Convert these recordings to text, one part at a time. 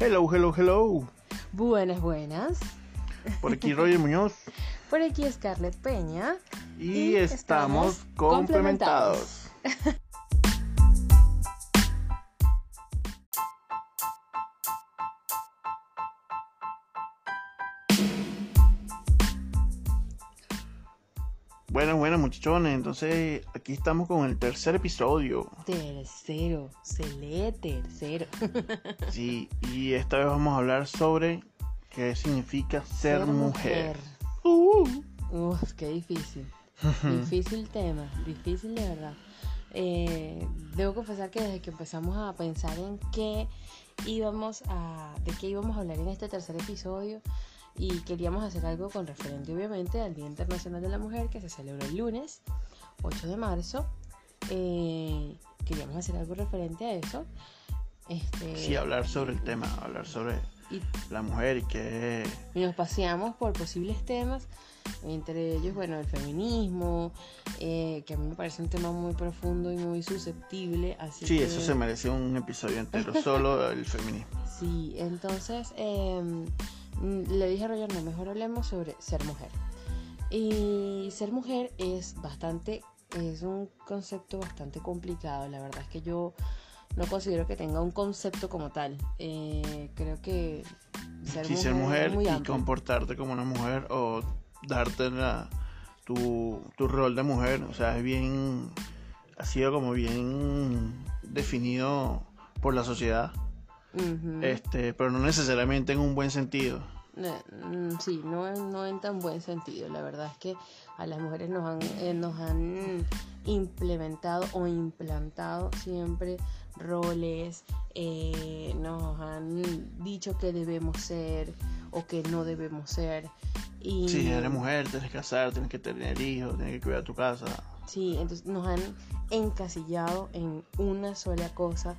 Hello, hello, hello. Buenas, buenas. Por aquí Roger Muñoz. Por aquí Scarlett Peña. Y, Y estamos, estamos complementados. muchachones. Entonces, aquí estamos con el tercer episodio. Tercero. Se lee tercero. Sí, y esta vez vamos a hablar sobre qué significa ser, mujer. Uh. Uf, qué difícil. Difícil tema. Difícil de verdad. Eh, debo confesar que desde que empezamos a pensar en qué íbamos a, de qué íbamos a hablar en este tercer episodio y queríamos hacer algo con referente obviamente al Día Internacional de la Mujer que se celebra el lunes 8 de marzo. Eh, queríamos hacer algo referente a eso. Este, Sí, hablar sobre el tema, hablar sobre y, la mujer y que y nos paseamos por posibles temas, entre ellos, bueno, el feminismo, eh, que a mí me parece un tema muy profundo y muy susceptible. Así sí, que- eso se merece un episodio entero solo el feminismo. Sí, entonces eh, mm, le dije a Roger, no, mejor hablemos sobre ser mujer. Y ser mujer es bastante, es un concepto bastante complicado. La verdad es que yo no considero que tenga un concepto como tal. Eh, creo que ser sí, mujer, ser mujer es muy y amplio. comportarte como una mujer o darte la- tu, tu rol de mujer, o sea, es bien, ha sido como bien definido por la sociedad, Este, pero no necesariamente en un buen sentido. Mm, Sí, no, en- no en tan buen sentido. La verdad es que a las mujeres nos han, eh, nos han implementado o implantado siempre roles, eh, nos han dicho que debemos ser o que no debemos ser. Y, Si eres mujer, tienes que casar, tienes que tener hijos, tienes que cuidar tu casa. Sí, entonces nos han encasillado en una sola cosa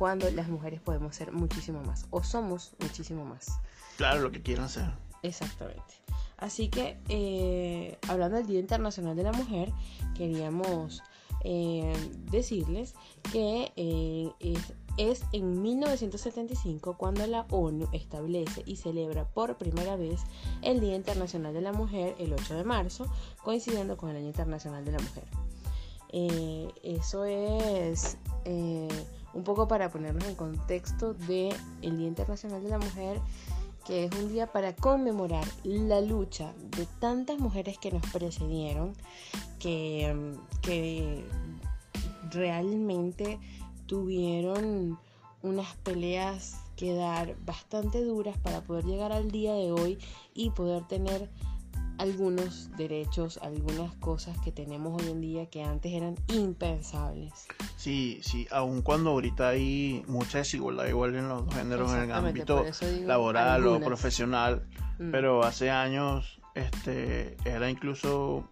cuando las mujeres podemos ser muchísimo más o somos muchísimo más. Claro, lo que quieran hacer. Exactamente. Así que, eh, hablando del Día Internacional de la Mujer, queríamos eh, decirles que eh, es, es en 1975 cuando la ONU establece y celebra por primera vez el Día Internacional de la Mujer el 8 de marzo, coincidiendo con el Año Internacional de la Mujer. Eh, eso es eh, un poco para ponernos en contexto de el Día Internacional de la Mujer que es un día para conmemorar la lucha de tantas mujeres que nos precedieron, que, mm, que realmente tuvieron unas peleas que dar bastante duras para poder llegar al día de hoy y poder tener algunos derechos, algunas cosas que tenemos hoy en día que antes eran impensables. Sí, sí, aun cuando ahorita hay mucha desigualdad igual en los dos géneros, en el ámbito laboral o profesional, Mm. pero hace años este era incluso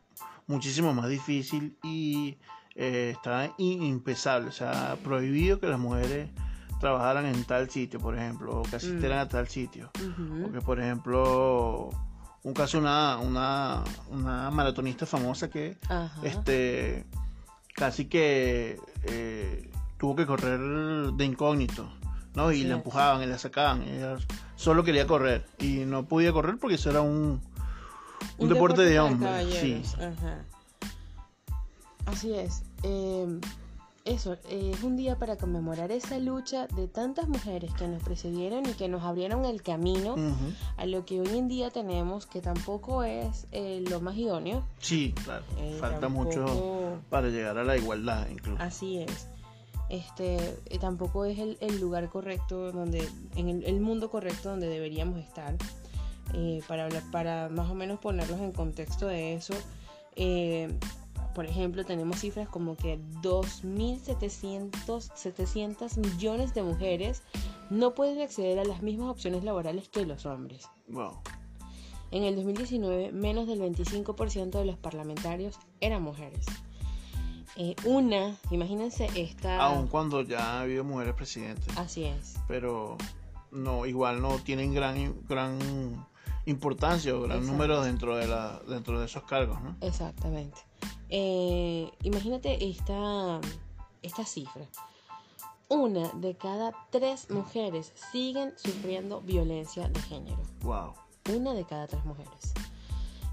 muchísimo más difícil y eh, estaba impensable, o sea, prohibido que las mujeres trabajaran en tal sitio, por ejemplo, o que asistieran Mm. a tal sitio, Ujú. porque por ejemplo, un caso una una una maratonista famosa que Ajá. este casi que eh, tuvo que correr de incógnito, ¿no? Y Así la empujaban y la sacaban. ella solo quería correr y no podía correr porque eso era un, un, deporte, de hombres. Sí. ajá. Así es. eh, eso, eh, es un día para conmemorar esa lucha de tantas mujeres que nos precedieron y que nos abrieron el camino a lo que hoy en día tenemos, que tampoco es eh, lo más idóneo. Sí, claro. eh, Falta tampoco- mucho para llegar a la igualdad incluso. Así es. Este, eh, tampoco es el, el lugar correcto donde, en el, el mundo correcto donde deberíamos estar. Para hablar, para más o menos ponerlos en contexto de eso. eh, por ejemplo, tenemos cifras como que 2.700 700 millones de mujeres no pueden acceder a las mismas opciones laborales que los hombres. Wow. En el 2019, menos del 25% de los parlamentarios eran mujeres. Eh, una, imagínense esta... Aun cuando ya ha habido mujeres presidentes, Así es. pero no igual no tienen gran gran importancia o gran Exacto. número dentro de la dentro de esos cargos, ¿no? Exactamente. Eh, imagínate esta, esta cifra. una de cada tres mujeres siguen sufriendo violencia de género. Wow. Una de cada tres mujeres.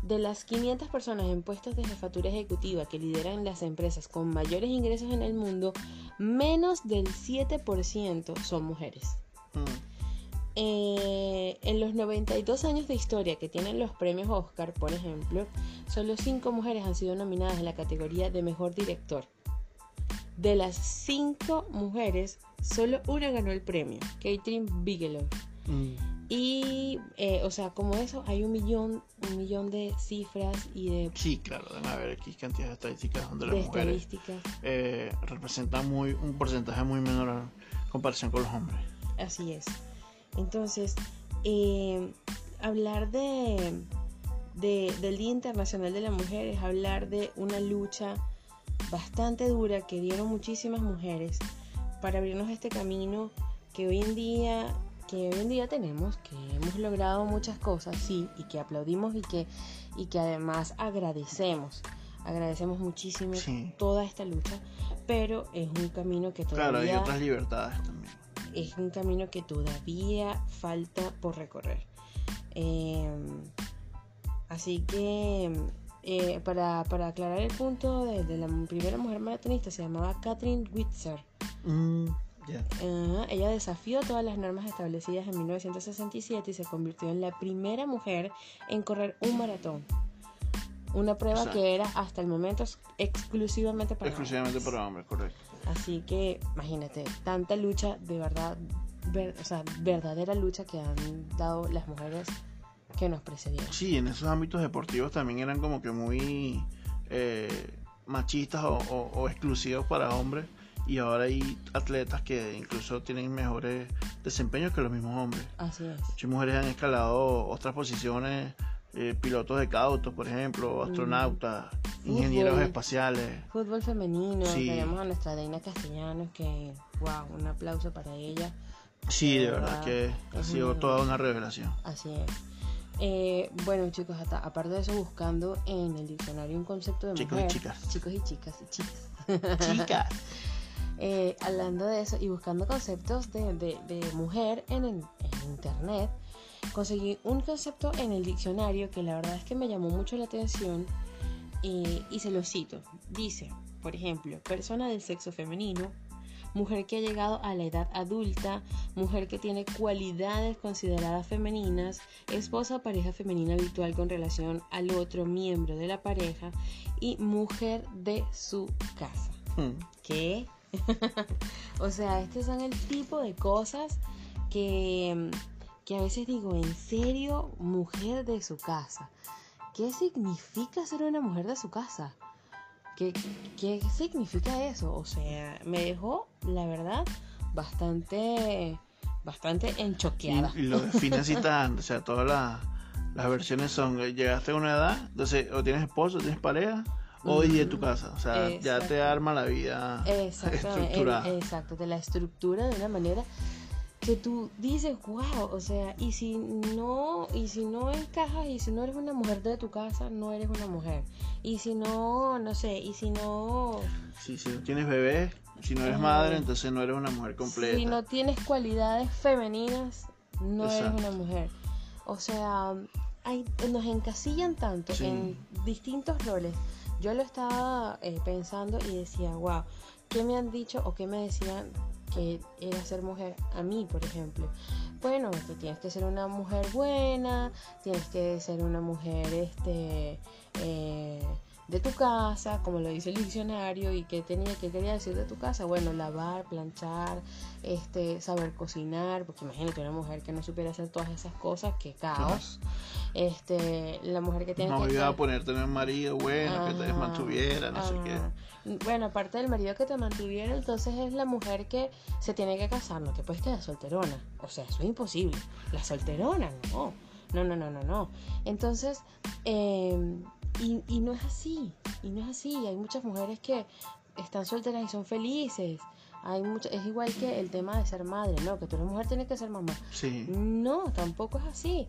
De las 500 personas en puestos de jefatura ejecutiva que lideran las empresas con mayores ingresos en el mundo, menos del 7% son mujeres. Mm. Eh, en los 92 años de historia que tienen los premios Oscar, por ejemplo, solo 5 mujeres han sido nominadas en la categoría de mejor director. De las 5 mujeres, solo una ganó el premio, Catherine Bigelow. Mm. Y, eh, o sea, como eso, hay un millón, un millón de cifras y de, Sí, claro, deben haber aquí cantidad de estadísticas donde de las mujeres eh, representan muy, un porcentaje muy menor en comparación con los hombres. Así es. Entonces, eh, hablar de, de- del Día Internacional de la Mujer es hablar de una lucha bastante dura que dieron muchísimas mujeres para abrirnos este camino que hoy en día que hoy en día tenemos, que hemos logrado muchas cosas, sí, y que aplaudimos y que, y que además agradecemos. Agradecemos muchísimo Sí. toda esta lucha, pero es un camino que todavía Claro, hay otras libertades también. Es un camino que todavía falta por recorrer. Eh, así que, eh, para, para aclarar el punto de, de la primera mujer maratonista, se llamaba Catherine Whitzer. Mm. Ajá, ella desafió todas las normas establecidas en 1967 y se convirtió en la primera mujer en correr un maratón. Una prueba que era hasta el momento exclusivamente para Exclusivamente hombres. para hombres, correcto. Así que imagínate, tanta lucha de verdad, ver- o sea, verdadera lucha que han dado las mujeres que nos precedieron. Sí, en esos ámbitos deportivos también eran como que muy eh, machistas o, o- o exclusivos para hombres. Y ahora hay atletas que incluso tienen mejores desempeños que los mismos hombres. Así es. Muchas mujeres han escalado otras posiciones, eh, pilotos de cautos, por ejemplo, astronautas, ingenieros Fútbol. espaciales. Fútbol femenino, Sí. tenemos a nuestra Deina Castellanos, que, wow, un aplauso para ella. Sí, de verdad que ha sido toda una revelación. Así es. Eh, bueno, chicos, hasta, aparte de eso, buscando en el diccionario un concepto de Chicos y mujer. chicas. Chicos y chicas y chicas. Chicas. Eh, hablando de eso y buscando conceptos de, de- de mujer en, el- en internet, conseguí un concepto en el diccionario que la verdad es que me llamó mucho la atención eh, y se lo cito. Dice, por ejemplo, persona del sexo femenino, mujer que ha llegado a la edad adulta, mujer que tiene cualidades consideradas femeninas, esposa o pareja femenina habitual con relación al otro miembro de la pareja y mujer de su casa. Hmm. ¿Qué? o sea, estos son el tipo de cosas que, que a veces digo, ¿en serio? Mujer de su casa. ¿Qué significa ser una mujer de su casa? ¿Qué, qué significa eso? O sea, me dejó, la verdad, bastante, bastante enchoqueada. Y, y lo define así tan, o sea, todas las, las versiones son, eh, llegaste a una edad, entonces o tienes esposo, o tienes pareja, o y de tu casa, o sea, ya te arma la vida estructurada. exacto, te la estructura de una manera que tú dices, wow, o sea, y si no, y si no encajas, y si no eres una mujer de tu casa, no eres una mujer. Y si no, no sé, y si no, Sí, si no tienes bebé, si no eres Ajá. madre, entonces no eres una mujer completa. si no tienes cualidades femeninas, no Exacto. eres una mujer. O sea, hay, nos encasillan tanto Sí. en distintos roles. Yo lo estaba eh, pensando y decía, wow, ¿qué me han dicho o qué me decían que era ser mujer a mí, por ejemplo? Bueno, que tienes que ser una mujer buena, tienes que ser una mujer este eh, de tu casa, como lo dice el diccionario, y qué tenía, qué quería decir de tu casa, bueno, lavar, planchar, este, saber cocinar, porque imagínate una mujer que no supiera hacer todas esas cosas, qué caos. Este, la mujer que tiene no que iba a estar- poner tener un marido bueno, que te Ajá, mantuviera, no sé qué. Bueno, aparte del marido que te mantuviera, entonces es la mujer que se tiene que casar, no te puedes quedar solterona. O sea, eso es imposible. La solterona, no. No, no, no, no, no. Entonces, eh, y, y no es así. Y no es así. Hay muchas mujeres que están solteras y son felices. Hay mucho, es igual que el tema de ser madre, ¿no? Que tú eres mujer tienes que ser mamá. Sí, No, tampoco es así.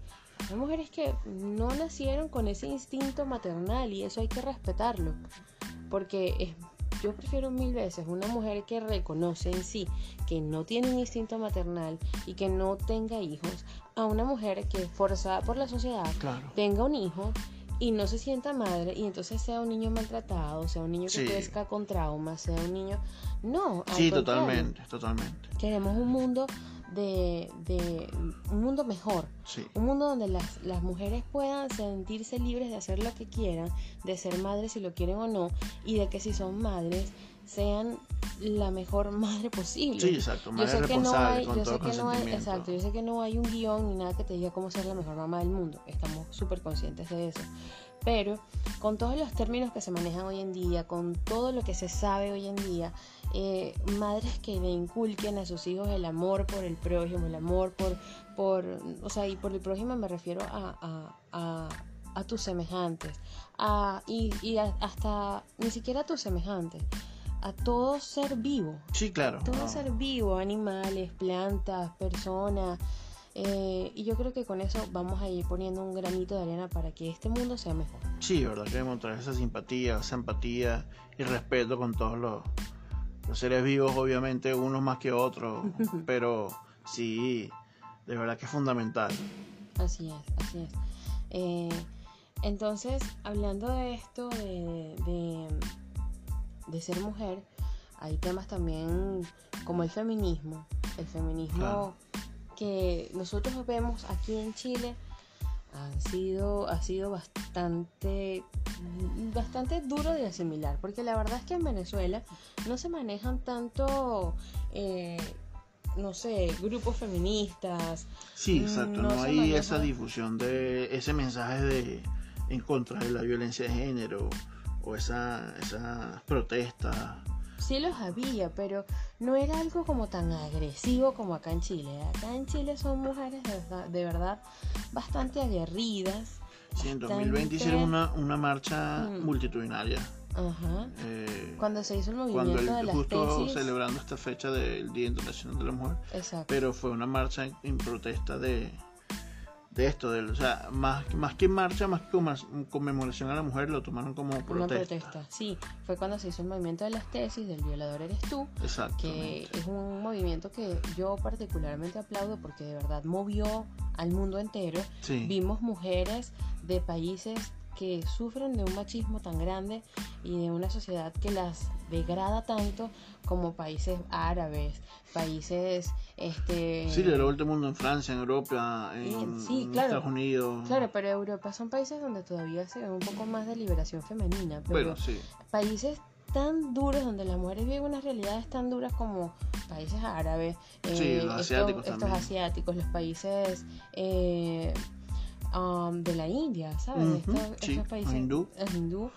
Hay mujeres que no nacieron con ese instinto maternal y eso hay que respetarlo. Porque es yo prefiero mil veces una mujer que reconoce en sí que no tiene un instinto maternal y que no tenga hijos a una mujer que forzada por la sociedad tenga un hijo y no se sienta madre y entonces sea un niño maltratado, sea un niño que crezca con traumas, sea un niño... No, sí, totalmente, totalmente. Queremos un mundo de, de un mundo mejor, un mundo donde las, las mujeres puedan sentirse libres de hacer lo que quieran, de ser madres si lo quieren o no, y de que si son madres sean la mejor madre posible. Sí, exacto, yo sé que no hay, yo sé que no hay, exacto, yo sé que no hay un guion ni nada que te diga cómo ser la mejor mamá del mundo. Estamos súper conscientes de eso. Pero con todos los términos que se manejan hoy en día, con todo lo que se sabe hoy en día, eh, madres que le inculquen a sus hijos el amor por el prójimo, el amor por, por o sea, y por el prójimo me refiero a, a, a, tus semejantes, a, y, y hasta ni siquiera a tus semejantes, a todo ser vivo. Sí, claro. todo ser vivo, animales, plantas, personas. Eh, y yo creo que con eso vamos a ir poniendo un granito de arena para que este mundo sea mejor. Sí, verdad que demostrar esa simpatía, esa empatía y respeto con todos los, los seres vivos, obviamente, unos más que otros, pero sí, de verdad que es fundamental. Así es, así es. Eh, entonces, hablando de esto, de, de ser mujer, hay temas también como el feminismo. El feminismo que nosotros vemos aquí en Chile han sido, ha sido bastante, bastante duro de asimilar, porque la verdad es que en Venezuela no se manejan tanto, eh, no sé, grupos feministas. Sí, exacto, no, hay esa difusión de ese mensaje de en contra de la violencia de género o esa, esa protesta. Sí los había, pero no era algo como tan agresivo como acá en Chile. Acá en Chile son mujeres de verdad, bastante aguerridas. Sí, en 2020 hicieron una, una marcha mm. multitudinaria. Ajá. Eh, cuando se hizo el movimiento cuando de las justo celebrando esta fecha del Día Internacional de la Mujer. Exacto. Pero fue una marcha en protesta de, de esto, de, o sea, más, más que marcha, más que conmemoración a la mujer, lo tomaron como protesta. Una protesta, sí, fue cuando se hizo el movimiento de las tesis del violador eres tú, que es un movimiento que yo particularmente aplaudo porque de verdad movió al mundo entero. Vimos mujeres de países que sufren de un machismo tan grande y de una sociedad que las degrada tanto como países árabes, países este sí del último mundo en Francia, en Europa, en, Estados Unidos. Claro, pero Europa son países donde todavía se ve un poco más de liberación femenina, pero países tan duros donde las mujeres viven unas realidades tan duras como países árabes, eh, los asiáticos estos, asiáticos, los países eh, um, de la India, ¿sabes? estos, países hindú. hindú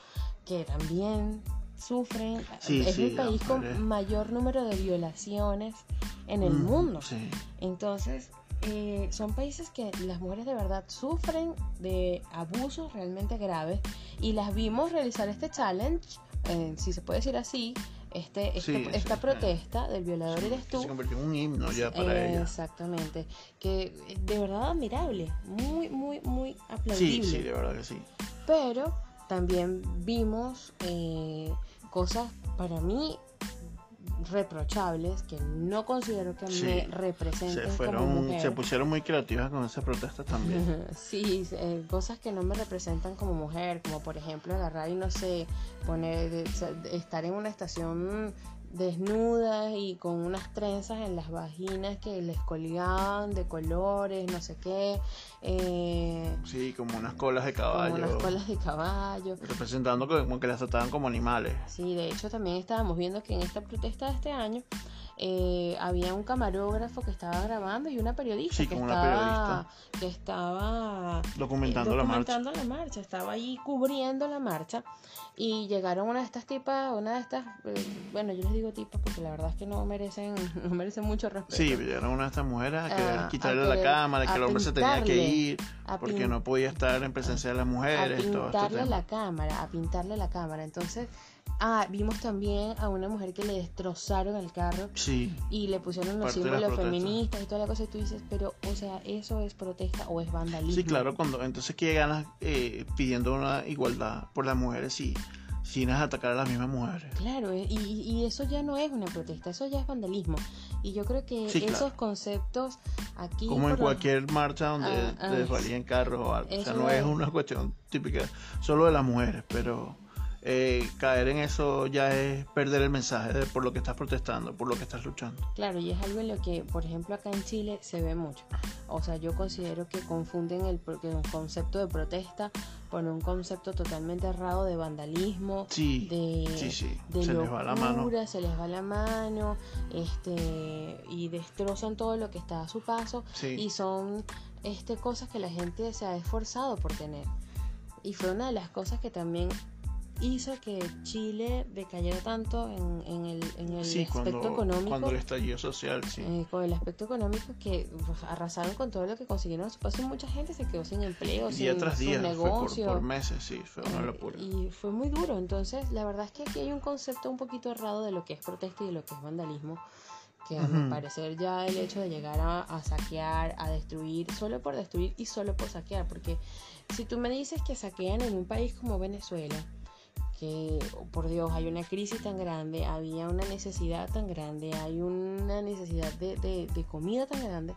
que también sufren. es el país con mayor número de violaciones en el mundo. Entonces, eh, son países que las mujeres de verdad sufren de abusos realmente graves y las vimos realizar este challenge, eh, si se puede decir así, este, este esta protesta del violador eres tú. Se convirtió en un himno ya para ella. Exactamente. Que de verdad admirable, muy, muy, muy aplaudible. Sí, sí, de verdad que sí. Pero también vimos eh, cosas para mí reprochables que no considero que me representen se como mujer. se pusieron muy creativas con esas protestas también sí eh, cosas que no me representan como mujer como por ejemplo agarrar y no sé poner estar en una estación desnudas y con unas trenzas en las vaginas que les colgaban de colores, no sé qué. Eh, sí, como unas colas de caballo. Como unas colas de caballo. Representando como que las trataban como animales. Sí, de hecho también estábamos viendo que en esta protesta de este año eh, había un camarógrafo que estaba grabando y una periodista, que, estaba, que estaba documentando, la, marcha. la marcha. Estaba ahí cubriendo la marcha y llegaron una de estas tipas, una de estas, eh, bueno, yo les digo tipas porque la verdad es que no merecen, no merecen mucho respeto. Sí, llegaron una de estas mujeres a, quitarle la cámara, que el hombre se tenía que ir porque no podía estar en presencia de las mujeres. A este pintarle la cámara, a pintarle la cámara. Entonces Ah, vimos también a una mujer que le destrozaron el carro sí, y le pusieron los símbolos feministas y toda la cosa y tú dices, pero, o sea, ¿eso es protesta o es vandalismo? Sí, claro, cuando entonces que ganas eh, pidiendo una igualdad por las mujeres, sí. O sin atacar a las mismas mujeres. Claro, y, y eso ya no es una protesta, eso ya es vandalismo. Y yo creo que esos conceptos aquí... Como en cualquier marcha donde ah, desvalían carros o algo. O sea, no es una cuestión típica solo de las mujeres, pero eh, caer en eso ya es perder el mensaje de por lo que estás protestando, por lo que estás luchando. Claro, y es algo en lo que, por ejemplo, acá en Chile se ve mucho. O sea, yo considero que confunden el, concepto de protesta con un concepto totalmente errado de vandalismo, sí, de, sí, sí. de se les va la mano. se les va la mano, este, y destrozan todo lo que está a su paso, y son este, cosas que la gente se ha esforzado por tener. Y fue una de las cosas que también hizo que Chile decayera tanto en, el, aspecto económico. Cuando el estallido social, sí. Eh, con el aspecto económico que pues, arrasaron con todo lo que consiguieron paso. Mucha gente se quedó sin empleo, día sin, tras día, negocio. por, meses, sí, fue una locura. Y fue muy duro. Entonces, la verdad es que aquí hay un concepto un poquito errado de lo que es protesta y de lo que es vandalismo que a mi parecer ya el hecho de llegar a, a, saquear, a destruir, solo por destruir y solo por saquear, porque si tú me dices que saquean en un país como Venezuela, que, por Dios, hay una crisis tan grande, había una necesidad tan grande, hay una necesidad de, de, comida tan grande.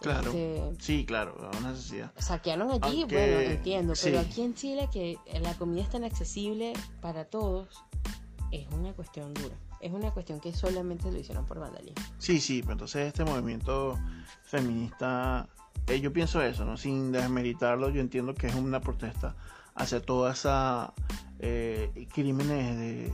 Claro. Este, sí, claro, una necesidad. Saquearon allí, bueno, entiendo, pero aquí en Chile que la comida es tan accesible para todos, es una cuestión dura. Es una cuestión que solamente lo hicieron por vandalismo. Sí, sí, pero entonces este movimiento feminista, eh, yo pienso eso, ¿no? Sin desmeritarlo, yo entiendo que es una protesta hacia toda esa eh, crímenes de,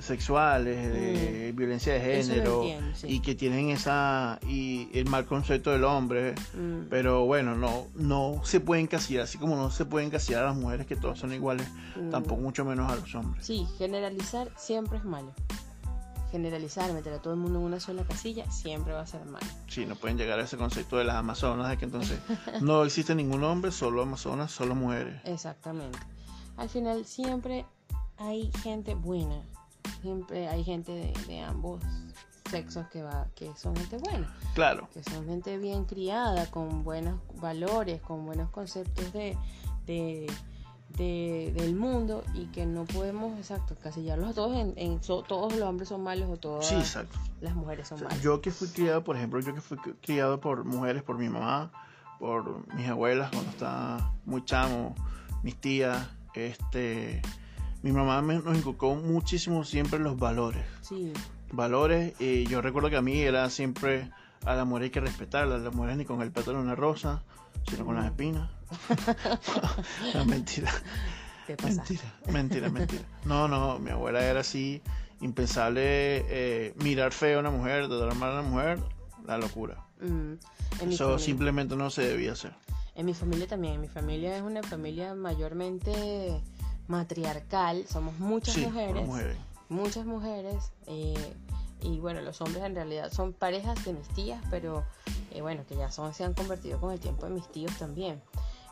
sexuales, de mm. violencia de género y que tienen esa y el mal concepto del hombre, mm. pero bueno, no no se pueden encasillar, así como no se pueden encasillar a las mujeres que todas son iguales, mm. tampoco mucho menos a los hombres. Sí, generalizar siempre es malo. Generalizar, meter a todo el mundo en una sola casilla, siempre va a ser malo. Sí, no pueden llegar a ese concepto de las amazonas, de que entonces no existe ningún hombre, solo amazonas, solo mujeres. Exactamente al final siempre hay gente buena, siempre hay gente de, ambos sexos que va que son gente buena claro que son gente bien criada con buenos valores con buenos conceptos de, del mundo y que no podemos exacto casillarlos todos en, en todos los hombres son malos o todas las mujeres son malas yo que fui criado por ejemplo yo que fui criado por mujeres por mi mamá por mis abuelas cuando estaba muy chamo mis tías este, mi mamá me, nos inculcó muchísimo siempre los valores. Sí. Valores, y yo recuerdo que a mí era siempre a la mujer hay que respetarla, a la mujer ni con el pétalo de una rosa, sino con las espinas. mentira. Mentira, mentira, mentira. No, no, mi abuela era así, impensable eh, mirar feo a una mujer, tratar mal a una mujer, la locura. Mm, Eso simplemente no se debía hacer. En mi familia también, mi familia es una familia mayormente matriarcal, somos muchas mujeres, muchas mujeres, eh, y bueno, los hombres en realidad son parejas de mis tías, pero eh, bueno, que ya son, se han convertido con el tiempo en mis tíos también.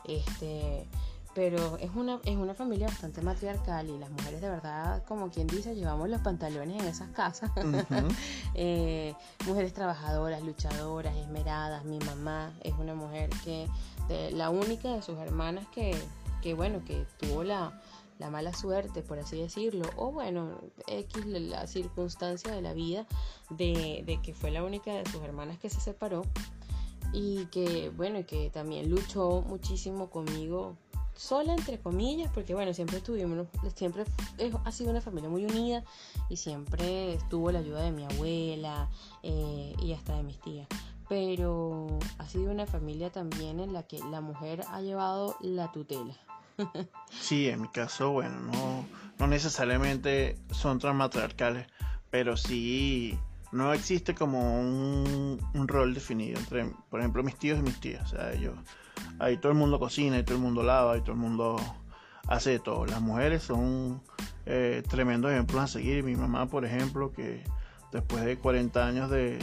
Este, pero es una, es una familia bastante matriarcal y las mujeres de verdad, como quien dice, llevamos los pantalones en esas casas. Eh, mujeres trabajadoras, luchadoras, esmeradas. Mi mamá es una mujer que, la única de sus hermanas que, que bueno, que tuvo la, la mala suerte, por así decirlo, o bueno, X la circunstancia de la vida de, de que fue la única de sus hermanas que se separó y que bueno, que también luchó muchísimo conmigo sola entre comillas, porque bueno, siempre estuvimos, siempre ha sido una familia muy unida y siempre estuvo la ayuda de mi abuela eh, y hasta de mis tías. Pero ha sido una familia también en la que la mujer ha llevado la tutela. sí, en mi caso, bueno, no, no necesariamente son transmatriarcales, pero sí no existe como un, rol definido entre, por ejemplo, mis tíos y mis tías. O sea, ellos Ahí todo el mundo cocina, y todo el mundo lava, y todo el mundo hace todo. Las mujeres son eh, tremendos ejemplos a seguir. Mi mamá, por ejemplo, que después de 40 años de,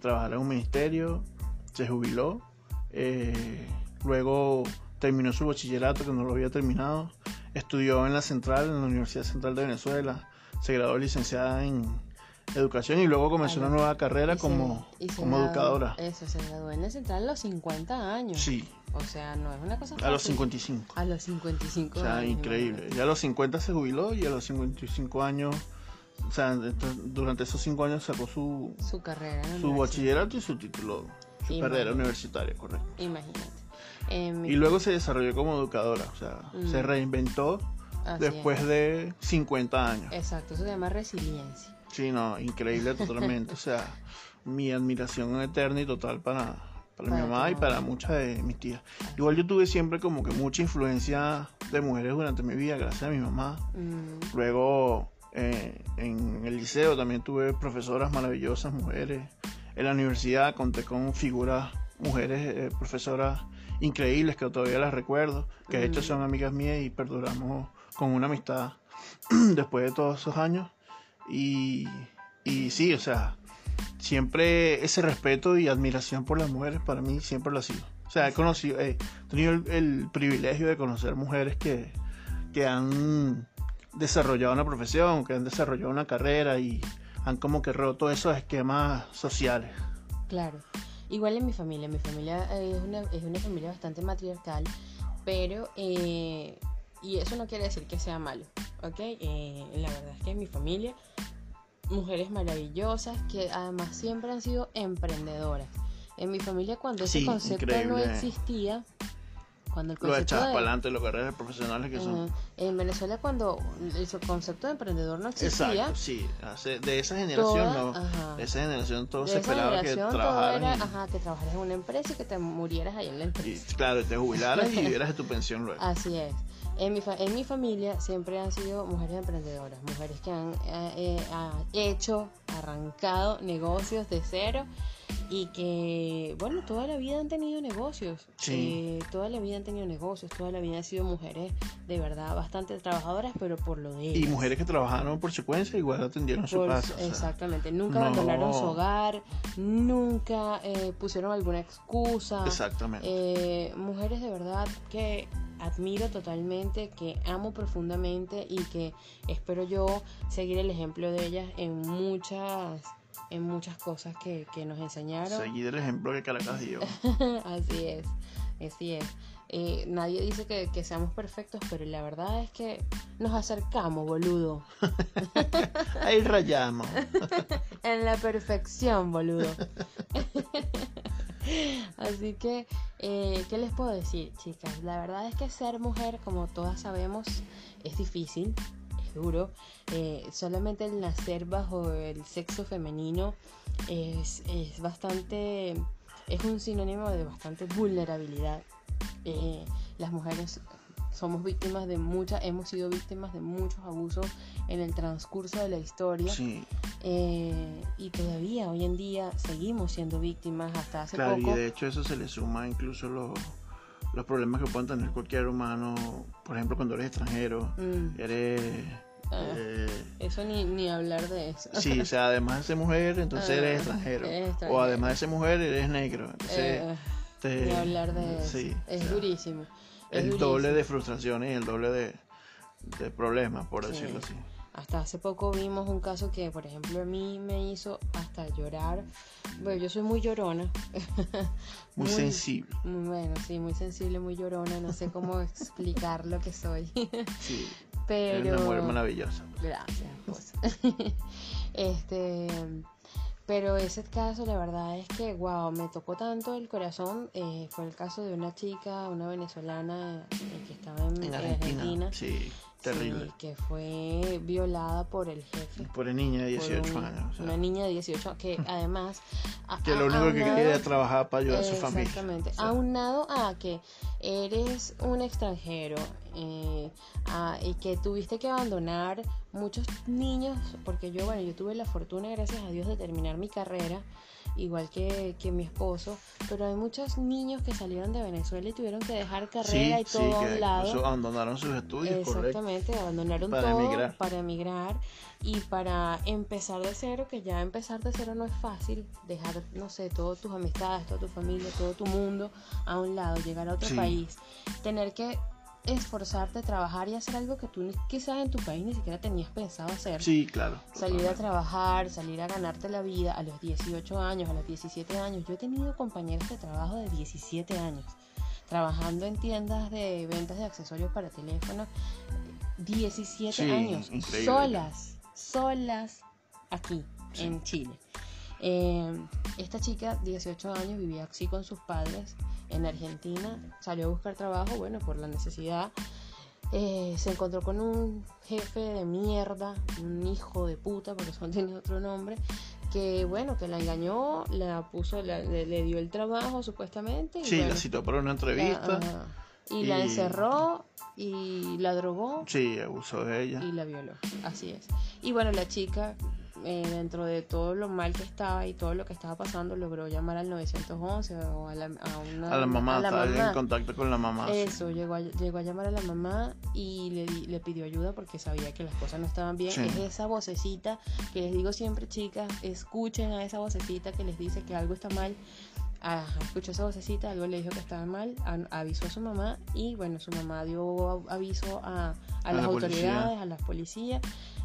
trabajar en un ministerio, se jubiló. Eh, luego terminó su bachillerato, que no lo había terminado. Estudió en la Central, en la Universidad Central de Venezuela. Se graduó licenciada en educación y luego comenzó una nueva carrera como, como educadora. Eso, se graduó en la Central a los 50 años. Sí. O sea, no es una cosa fácil. A los 55. A los 55 O sea, años, increíble. Ya a los 50 se jubiló y a los 55 años, o sea, durante esos 5 años sacó su, Su carrera. su bachillerato y su título, su Imagínate. carrera universitaria, correcto. Imagínate. En mi- Y luego se desarrolló como educadora, o sea, Mm. se reinventó así después es. de 50 años. Exacto, eso se llama resiliencia. Sí, no, increíble totalmente. o sea, mi admiración eterna y total para, para, Para mi mamá y para muchas de mis tías. Igual yo tuve siempre como que mucha influencia de mujeres durante mi vida, gracias a mi mamá. Mm, Luego eh, en el liceo también tuve profesoras maravillosas, mujeres. En la universidad conté con figuras, mujeres, eh, profesoras increíbles que todavía las recuerdo, que de hecho Mm. son amigas mías y perduramos con una amistad después de todos esos años. Y, y sí, o sea, siempre ese respeto y admiración por las mujeres para mí siempre lo ha sido. O sea, he conocido, he tenido el, privilegio de conocer mujeres que, que han desarrollado una profesión, que han desarrollado una carrera y han como que roto esos esquemas sociales. claro. Igual en mi familia. Mi familia eh, es una, es una familia bastante matriarcal, pero... eh, y eso no quiere decir que sea malo, ¿ok? Eh, la verdad es que en mi familia, mujeres maravillosas que además siempre han sido emprendedoras. En mi familia cuando ese Sí, concepto no existía, cuando el Lo concepto echadas de- para adelante, los carreras profesionales que son. En Venezuela cuando el concepto de emprendedor no existía, Exacto, sí. De esa generación, Toda- no. ajá. De esa generación todo de se esa esperaba que era y- ajá, que trabajaras en una empresa y que te murieras ahí en la y, empresa. claro, te jubilaras y vivieras de tu pensión luego. Así es. En mi, fa- en mi familia siempre han sido mujeres emprendedoras, mujeres que han eh, eh, hecho, arrancado negocios de cero y que, bueno, toda la vida han tenido negocios. Sí. Eh, toda la vida han tenido negocios, toda la vida han sido mujeres de verdad bastante trabajadoras, pero por lo de Y ellas. mujeres que trabajaron por su cuenta igual atendieron su Por- casa. o sea, exactamente, nunca no- abandonaron su hogar, nunca eh, pusieron alguna excusa. Exactamente. Eh, mujeres de verdad que admiro totalmente, que amo profundamente y que espero yo seguir el ejemplo de ellas en muchas en muchas cosas que, que nos enseñaron. Seguir el ejemplo que Caracas dio. así es, así es. Eh, nadie dice que, que seamos perfectos, pero la verdad es que nos acercamos, boludo. Ahí rayamos. En la perfección, boludo. Así que, eh, ¿qué les puedo decir, chicas? La verdad es que ser mujer, como todas sabemos, es difícil, es duro. Eh, solamente el nacer bajo el sexo femenino es, es bastante, es un sinónimo de bastante vulnerabilidad. Eh, las mujeres somos víctimas de muchas, hemos sido víctimas de muchos abusos en el transcurso de la historia. Sí, Eh, y todavía hoy en día seguimos siendo víctimas hasta hace claro, y poco. de hecho eso se le suma incluso los, los problemas que pueden tener cualquier humano. Por ejemplo, cuando eres extranjero, Mm, eres. Ah. eh, eso ni, ni hablar de eso. sí, o sea, además de ser mujer, entonces Ah, eres extranjero. O además de ser mujer, eres negro. Entonces, Eh, te- ni hablar de eso. sí, es o sea, durísimo. es el durísimo. doble de frustraciones y el doble de, de problemas, por Sí. decirlo así. Hasta hace poco vimos un caso que, por ejemplo, a mí me hizo hasta llorar. Bueno, yo soy muy llorona. Muy, sensible. muy- Bueno, sí, muy sensible, muy llorona. No sé cómo explicar lo que soy. Sí, Pero... eres una mujer maravillosa. Gracias, pues. este, pero ese caso, la verdad es que, wow, me tocó tanto el corazón. eh, fue el caso de una chica, una venezolana eh, que estaba en, En en Argentina. Argentina. Sí, terrible. sí, que fue violada por el jefe. Por niña de por 18 un- años. o sea, Una niña de 18 que además... a- que lo a- único que quería era trabajar para ayudar a su familia. Exactamente. O sea, Aunado a que eres un extranjero eh, a- y que tuviste que abandonar muchos niños, porque yo, bueno, yo tuve la fortuna, gracias a Dios, de terminar mi carrera, igual que, que mi esposo, pero hay muchos niños que salieron de Venezuela y tuvieron que dejar carrera sí, y todo sí, a un lado. abandonaron sus estudios, correcto. Exactamente, abandonaron Para todo emigrar. para emigrar y para empezar de cero, que ya empezar de cero no es fácil, dejar, no sé, todas tus amistades, toda tu familia, todo tu mundo a un lado, llegar a otro Sí. país, tener que esforzarte, trabajar y hacer algo que tú quizás en tu país ni siquiera tenías pensado hacer. Sí, claro. Salir a trabajar, salir a ganarte la vida a los 18 años, a los 17 años. Yo he tenido compañeros de trabajo de 17 años. trabajando en tiendas de ventas de accesorios para teléfonos. 17 Sí, años, increíble. solas, solas aquí Sí. en Chile. Eh, esta chica, 18 años, vivía así con sus padres en Argentina, salió a buscar trabajo, bueno, por la necesidad. Eh, se encontró con un jefe de mierda, un hijo de puta, porque eso no tiene otro nombre, que bueno, que la engañó, la puso, la- le, le dio el trabajo supuestamente. Y Sí, bueno, la citó para una la- entrevista. y la encerró y la drogó Sí, abusó de ella. y la violó. Así es. Y bueno, la chica, eh, dentro de todo lo mal que estaba y todo lo que estaba pasando, logró llamar al 911 o a, la, a una... A la mamá, a la estaba mamá. en contacto con la mamá. sí. Eso, llegó a, llegó a llamar a la mamá y le, le pidió ayuda porque sabía que las cosas no estaban bien. Sí. Es esa vocecita que les digo siempre, chicas, escuchen a esa vocecita que les dice que algo está mal. Ajá, escuchó esa vocecita, algo le dijo que estaba mal, a- avisó a su mamá y bueno, su mamá dio aviso a, a A las la autoridades, a las policías.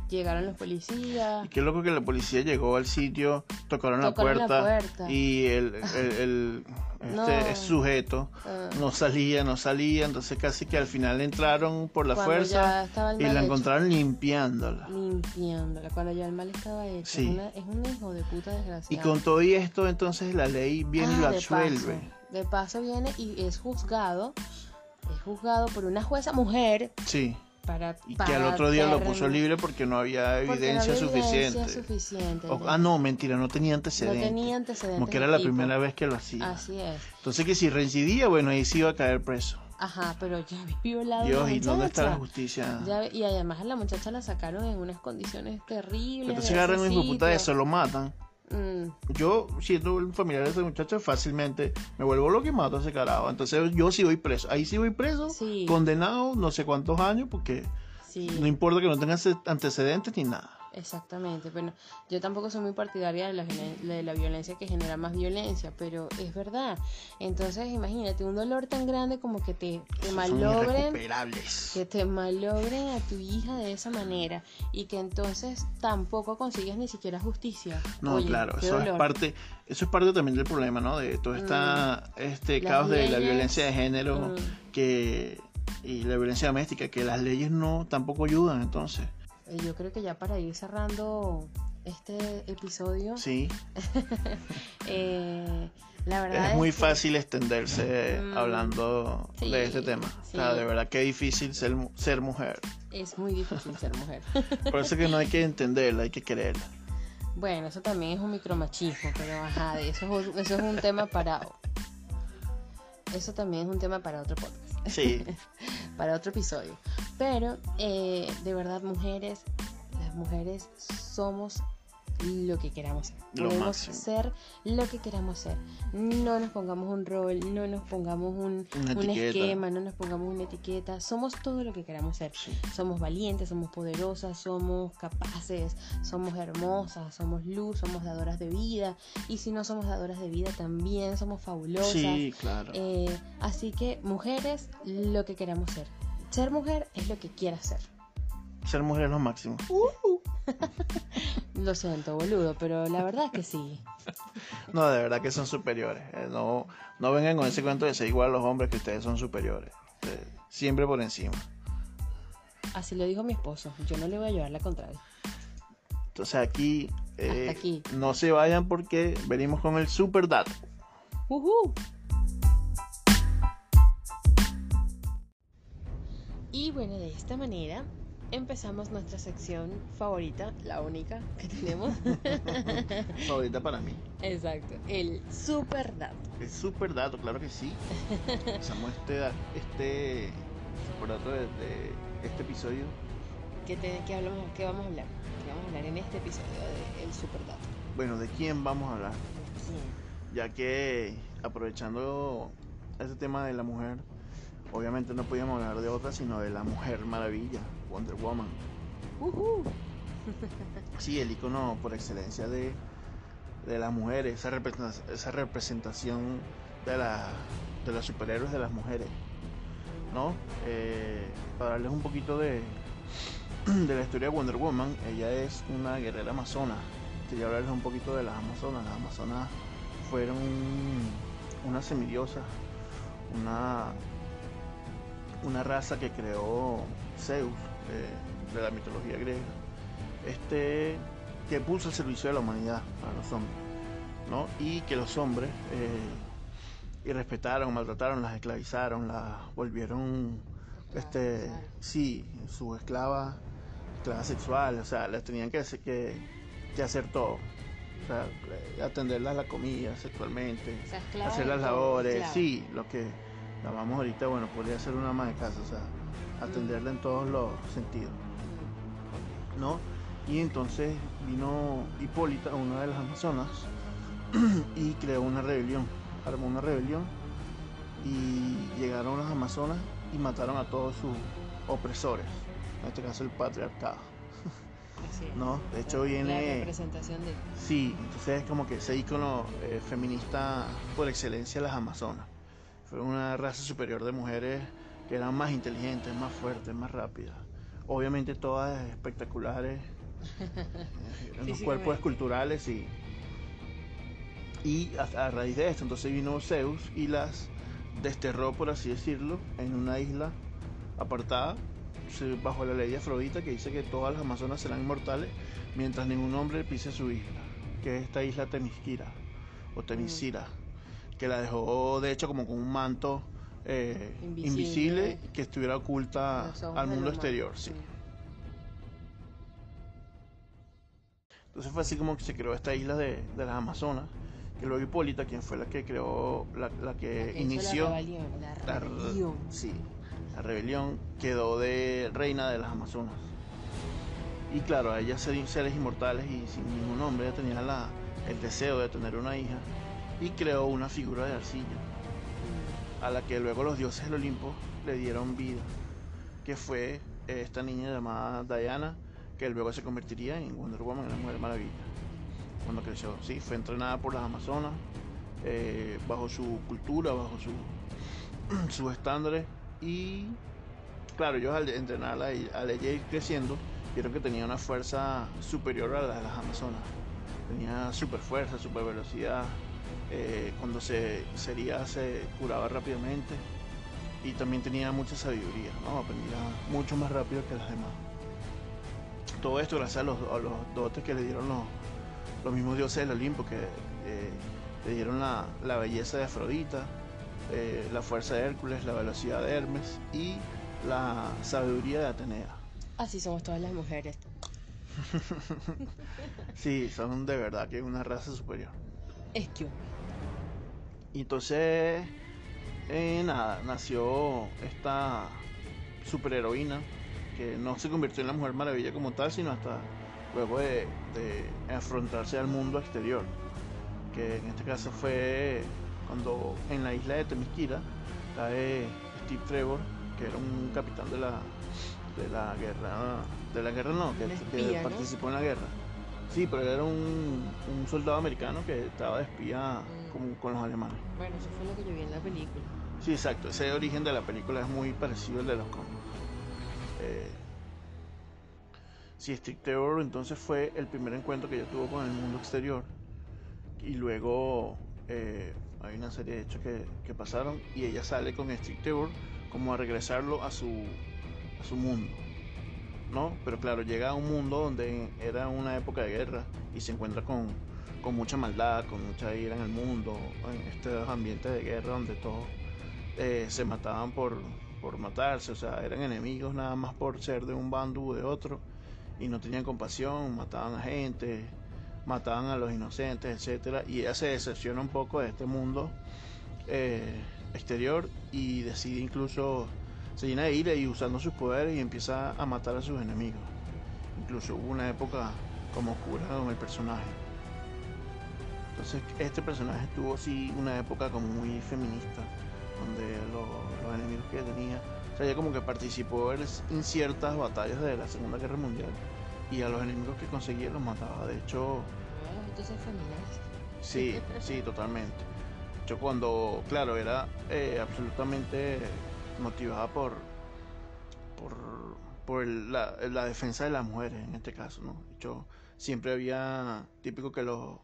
Llegaron los policías. Y qué loco que la policía llegó al sitio, tocaron, la, Tocaron la puerta, puerta. y el, el- el- No. este sujeto ah, no salía, no salía, entonces casi que al final entraron por la cuando fuerza y la hecho. encontraron limpiándola. limpiándola cuando ya el mal estaba hecho. Sí. Es, una- es un hijo de puta Y desgraciado. con todo y esto, entonces la ley viene y Ah, lo de absuelve. paso, de paso viene y es juzgado, es juzgado por una jueza mujer Sí, para y que al otro día lo puso libre porque no había porque no evidencia había suficiente. evidencia suficiente. O- ah, no, mentira, no tenía no antecedentes. tenía antecedentes. Como que era la tipo. primera vez que lo hacía. Así es. Entonces que si reincidía, bueno, ahí sí iba a caer preso. Ajá, pero ya violado Dios, la ¿y dónde está la justicia? Ya- y además a la muchacha la sacaron en unas condiciones terribles. Entonces agarran un puta eso, lo matan. Mm, Yo, siendo un familiar de esa muchacha, fácilmente me vuelvo loco y mato a ese carajo. Entonces yo sí voy preso. Ahí sí voy preso, Sí. condenado no sé cuántos años, porque sí. no importa que no tenga ante- antecedentes ni nada. Exactamente, bueno, yo tampoco soy muy partidaria de la, de la violencia que genera más violencia, pero es verdad. Entonces, imagínate, un dolor tan grande como que te, malogren, que te malogren a tu hija de esa manera y que entonces tampoco consigues ni siquiera justicia. No, Oye, claro, eso es parte, eso es parte también del problema, ¿no? De todo esta, este Las caos de la violencia de género mm. que y la violencia doméstica, que las leyes no tampoco ayudan, entonces. Eh, Yo creo que ya para ir cerrando este episodio, Sí, eh, la verdad es muy que- fácil extenderse Mm, hablando sí, de este tema. O sea, de verdad que difícil ser, ser mujer. es muy difícil ser mujer. Por eso que no hay que entenderla, hay que quererla. Bueno, eso también es un micromachismo, pero ajá, eso, es un- eso es un tema para... Eso también es un tema para otro podcast, Sí, para otro episodio. Pero, eh, de verdad, mujeres, las mujeres somos lo que queramos ser. Lo Podemos máximo. ser lo que queramos ser. No nos pongamos un rol, no nos pongamos un, un esquema, no nos pongamos una etiqueta. Somos todo lo que queramos ser. sí. Somos valientes, somos poderosas, somos capaces, somos hermosas, somos luz, somos dadoras de vida. Y si no somos dadoras de vida, también somos fabulosas. Sí, claro. Eh, así que, mujeres, lo que queramos ser. Ser mujer es lo que quieras ser. Ser mujer es lo máximo. Lo siento, boludo, pero la verdad es que sí. No, de verdad que son superiores. Eh, No, no vengan con ese cuento de ser igual a los hombres que ustedes son superiores. Eh, siempre por encima. Así lo dijo mi esposo. Yo no le voy a llevar la contraria. Entonces aquí, eh, aquí. no se vayan porque venimos con el super dato. Y bueno, de esta manera empezamos nuestra sección favorita, la única que tenemos. Favorita para mí. Exacto, el super dato. El super dato, claro que sí. Empezamos este, este super dato de, de este episodio. ¿Qué, te- qué hablamos, qué vamos a hablar? ¿Qué vamos a hablar en este episodio del super dato? Bueno, ¿de quién vamos a hablar? ¿Quién? Ya que aprovechando este tema de la mujer, obviamente no podíamos hablar de otra, sino de la mujer maravilla, Wonder Woman. ¡Uhú! Sí, el icono por excelencia de, de las mujeres, esa representación, esa representación de, la, de los superhéroes de las mujeres. ¿No? Eh, para darles un poquito de, de la historia de Wonder Woman, ella es una guerrera amazona. Quería hablarles un poquito de las amazonas. Las amazonas fueron unas semidiosas, una, una raza que creó Zeus eh, de la mitología griega, este, que puso el servicio de la humanidad para los hombres, ¿no? y que los hombres eh, respetaron, maltrataron, las esclavizaron, las volvieron, este, sí, su esclava, esclava sexual, o sea, les tenían que, que, que hacer todo atenderlas la comida sexualmente, hacer las labores, sí, lo que lavamos ahorita, bueno, podría ser una ama de casa, o sea, atenderla en todos los sentidos, ¿no? Y entonces vino Hipólita, una de las amazonas, y creó una rebelión, armó una rebelión y llegaron las amazonas y mataron a todos sus opresores, en este caso el patriarcado. ¿no? De hecho viene... La representación de... Sí, entonces es como que ese icono eh, feminista por excelencia las Amazonas. Fue una raza superior de mujeres que eran más inteligentes, más fuertes, más rápidas. Obviamente todas espectaculares, en los cuerpos esculturales y... Y a, raíz de esto, entonces vino Zeus y las desterró, por así decirlo, en una isla apartada bajo la ley de Afrodita que dice que todas las amazonas serán inmortales mientras ningún hombre pise su isla, que es esta isla Temisquira o Temisira, que la dejó de hecho como con un manto eh, invisible. que estuviera oculta al mundo exterior. Sí. Entonces fue así como que se creó esta isla de, las Amazonas, que luego Hipólita, quien fue la que creó, la, que, inició la rebelión. sí, la rebelión quedó de reina de las Amazonas. Y claro, ella ser seres inmortales y sin ningún hombre, ella tenía la, el deseo de tener una hija y creó una figura de arcilla a la que luego los dioses del Olimpo le dieron vida, que fue esta niña llamada Diana, que luego se convertiría en Wonder Woman, en la Mujer Maravilla, cuando creció. Sí, fue entrenada por las Amazonas, eh, bajo su cultura, bajo su, sus estándares y claro, ellos al entrenarla, al ella ir creciendo, vieron que tenía una fuerza superior a la de las Amazonas. Tenía super fuerza, super velocidad. Eh, cuando se sería se curaba rápidamente y también tenía mucha sabiduría, ¿no? aprendía mucho más rápido que las demás. Todo esto gracias a los, dotes que le dieron los, mismos dioses del Olimpo, que eh, le dieron la, la belleza de Afrodita, eh, la fuerza de Hércules, la velocidad de Hermes y la sabiduría de Atenea. Así somos todas las mujeres. sí, son de verdad que es una raza superior. Es que. Y entonces, eh, nada, nació esta superheroína que no se convirtió en la Mujer Maravilla como tal, sino hasta luego de, de afrontarse al mundo exterior, que en este caso fue cuando en la isla de Temisquira cae Steve Trevor, que era un capitán de la, de la guerra, de la guerra no, que, participó en la guerra. Sí, pero era un, un soldado americano que estaba de espía con, los alemanes. Bueno, eso fue lo que yo vi en la película. Sí, exacto. Ese origen de la película es muy parecido al de los cómics. Eh, sí, Steve Trevor entonces fue el primer encuentro que ella tuvo con el mundo exterior. Y luego eh, hay una serie de hechos que, pasaron y ella sale con Steve Trevor como a regresarlo a su, a su mundo. ¿No? Pero claro, llega a un mundo donde era una época de guerra y se encuentra con, mucha maldad, con mucha ira en el mundo, en estos ambientes de guerra donde todos eh, se mataban por, por matarse, o sea, eran enemigos nada más por ser de un bando u de otro y no tenían compasión, mataban a gente, mataban a los inocentes, etcétera, y ella se decepciona un poco de este mundo eh, exterior y decide incluso se llena de ira y usando sus poderes y empieza a matar a sus enemigos. Incluso hubo una época como oscura con el personaje. Entonces este personaje tuvo sí una época como muy feminista, donde los, enemigos que tenía, o sea, ella como que participó en ciertas batallas de la Segunda Guerra Mundial y a los enemigos que conseguía los mataba. De hecho, Sí, sí, totalmente. Yo cuando, claro, era eh, absolutamente motivada por, por, la, defensa de las mujeres en este caso, ¿no? Yo siempre había, típico que los,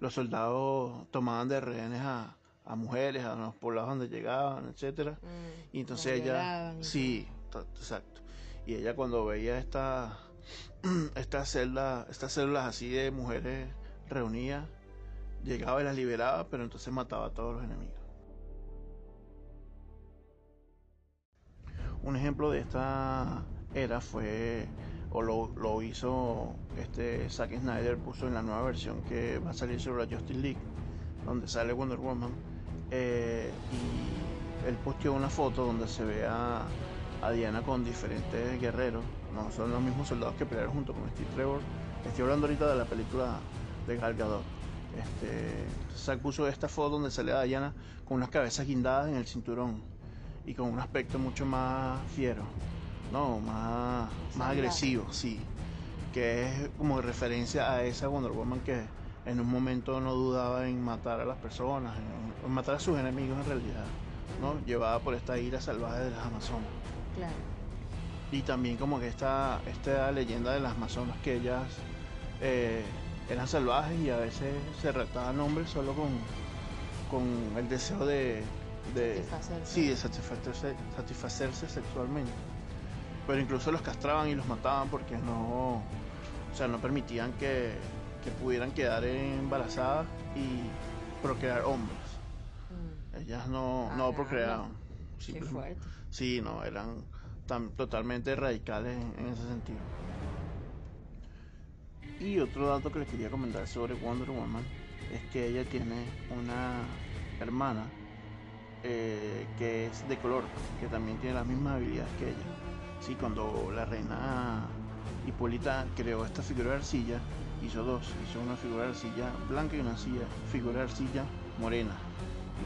los soldados tomaban de rehenes a, a mujeres, a los poblados donde llegaban, etcétera. Mm, Y entonces ella, violaban sí, to- exacto. Y ella cuando veía esta, estas celdas, estas células así de mujeres reunidas, llegaba y las liberaba, pero entonces mataba a todos los enemigos. Un ejemplo de esta era fue, o lo, hizo este Zack Snyder, puso en la nueva versión que va a salir sobre la Justice League, donde sale Wonder Woman, eh, y él posteó una foto donde se ve a, a Diana con diferentes guerreros, no son los mismos soldados que pelearon junto con Steve Trevor. Estoy hablando ahorita de la película de Gal Gadot. Este, Zack puso esta foto donde sale a Diana con unas cabezas guindadas en el cinturón y con un aspecto mucho más fiero, no, más, más agresivo, sí, que es como referencia a esa Wonder Woman que en un momento no dudaba en matar a las personas, en, en matar a sus enemigos en realidad, ¿no? Llevada por esta ira salvaje de las Amazonas. Claro. Y también como que esta, esta leyenda de las Amazonas que ellas eh, eran salvajes y a veces se raptaban hombres solo con, con el deseo de, de Satisfacerse. sí, de satisfacerse, satisfacerse sexualmente. Pero incluso los castraban y los mataban porque no, o sea, no permitían que, que pudieran quedar embarazadas y procrear hombres. Mm, Ellas no, no Caramba. procreaban. Qué Simplemente- fuerte. Sí, no, eran tan, totalmente radicales en, en ese sentido. Y otro dato que les quería comentar sobre Wonder Woman es que ella tiene una hermana eh, que es de color, que también tiene las mismas habilidades que ella. Sí, cuando la reina Hipólita creó esta figura de arcilla, hizo dos, hizo una figura de arcilla blanca y una arcilla- figura de arcilla morena.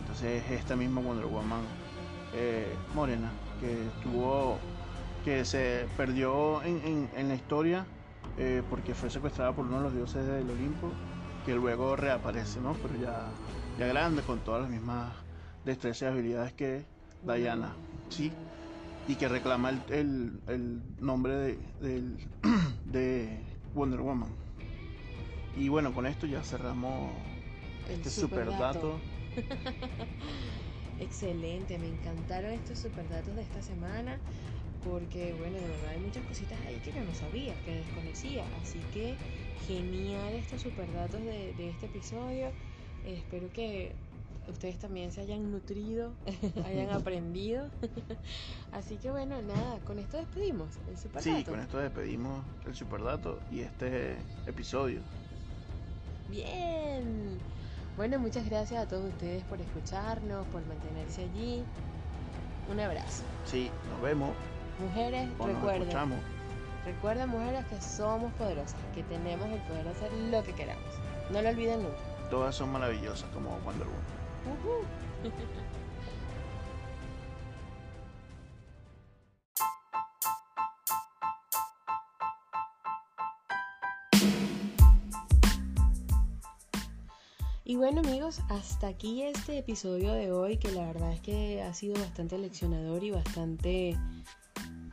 Entonces esta misma Wonder Woman eh, morena que tuvo que se perdió en, en- en la historia eh, porque fue secuestrada por uno de los dioses del Olimpo que luego reaparece no pero ya ya grande con todas las mismas destrezas y habilidades que Diana sí y que reclama el, el- el nombre de, de Wonder Woman y bueno con esto ya cerramos El este super dato Excelente, me encantaron estos super datos de esta semana porque, bueno, de verdad hay muchas cositas ahí que yo no sabía, que desconocía. Así que genial estos super datos de, de este episodio. Espero que ustedes también se hayan nutrido, hayan aprendido. Así que, bueno, nada, con esto despedimos el super Sí, con esto despedimos el superdato y este episodio. Bien. Bueno, muchas gracias a todos ustedes por escucharnos, por mantenerse allí. Un abrazo. Sí, nos vemos Mujeres, o nos recuerden, escuchamos. recuerden mujeres que somos poderosas, que tenemos el poder de hacer lo que queramos. No lo olviden nunca. Todas son maravillosas como Wonder Woman. Y bueno amigos, hasta aquí este episodio de hoy que la verdad es que ha sido bastante leccionador y bastante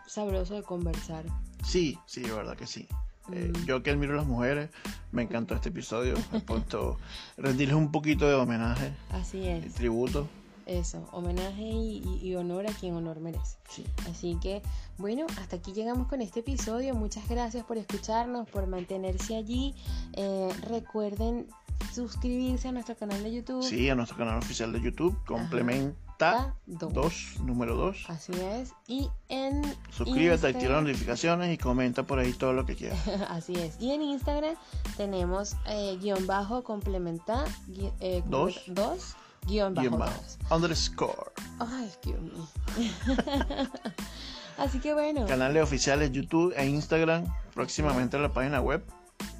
sabroso de conversar. Sí, sí, de verdad que sí. Eh, yo que admiro a las mujeres, me encantó este episodio. Me puesto rendirles un poquito de homenaje Así y es, tributo. eso, homenaje y, y- y honor a quien honor merece. Sí. Así que, bueno, hasta aquí llegamos con este episodio. Muchas gracias por escucharnos, por mantenerse allí. Eh, recuerden suscribirse a nuestro canal de YouTube. Sí, a nuestro canal oficial de YouTube, complementa Ta- dos. 2, número 2. Así es. Y en Suscríbete, activa las notificaciones y comenta por ahí todo lo que quieras. Así es. Y en Instagram tenemos eh, guion bajo complementa gui- eh, Dos. dos guion bajo Guión bajo. Underscore. Ay. Así que bueno. Canales oficiales YouTube e Instagram. Próximamente en la página web.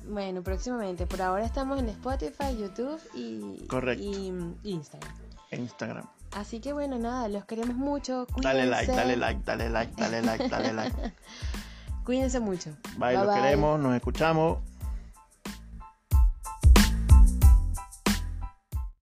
Bueno, próximamente. Por ahora estamos en Spotify, YouTube y, Correcto. y mm, Instagram. Instagram. Así que bueno, nada, los queremos mucho. Dale like, cuídense. dale like, dale like, dale like, dale like. Cuídense mucho. Bye, los queremos, nos escuchamos.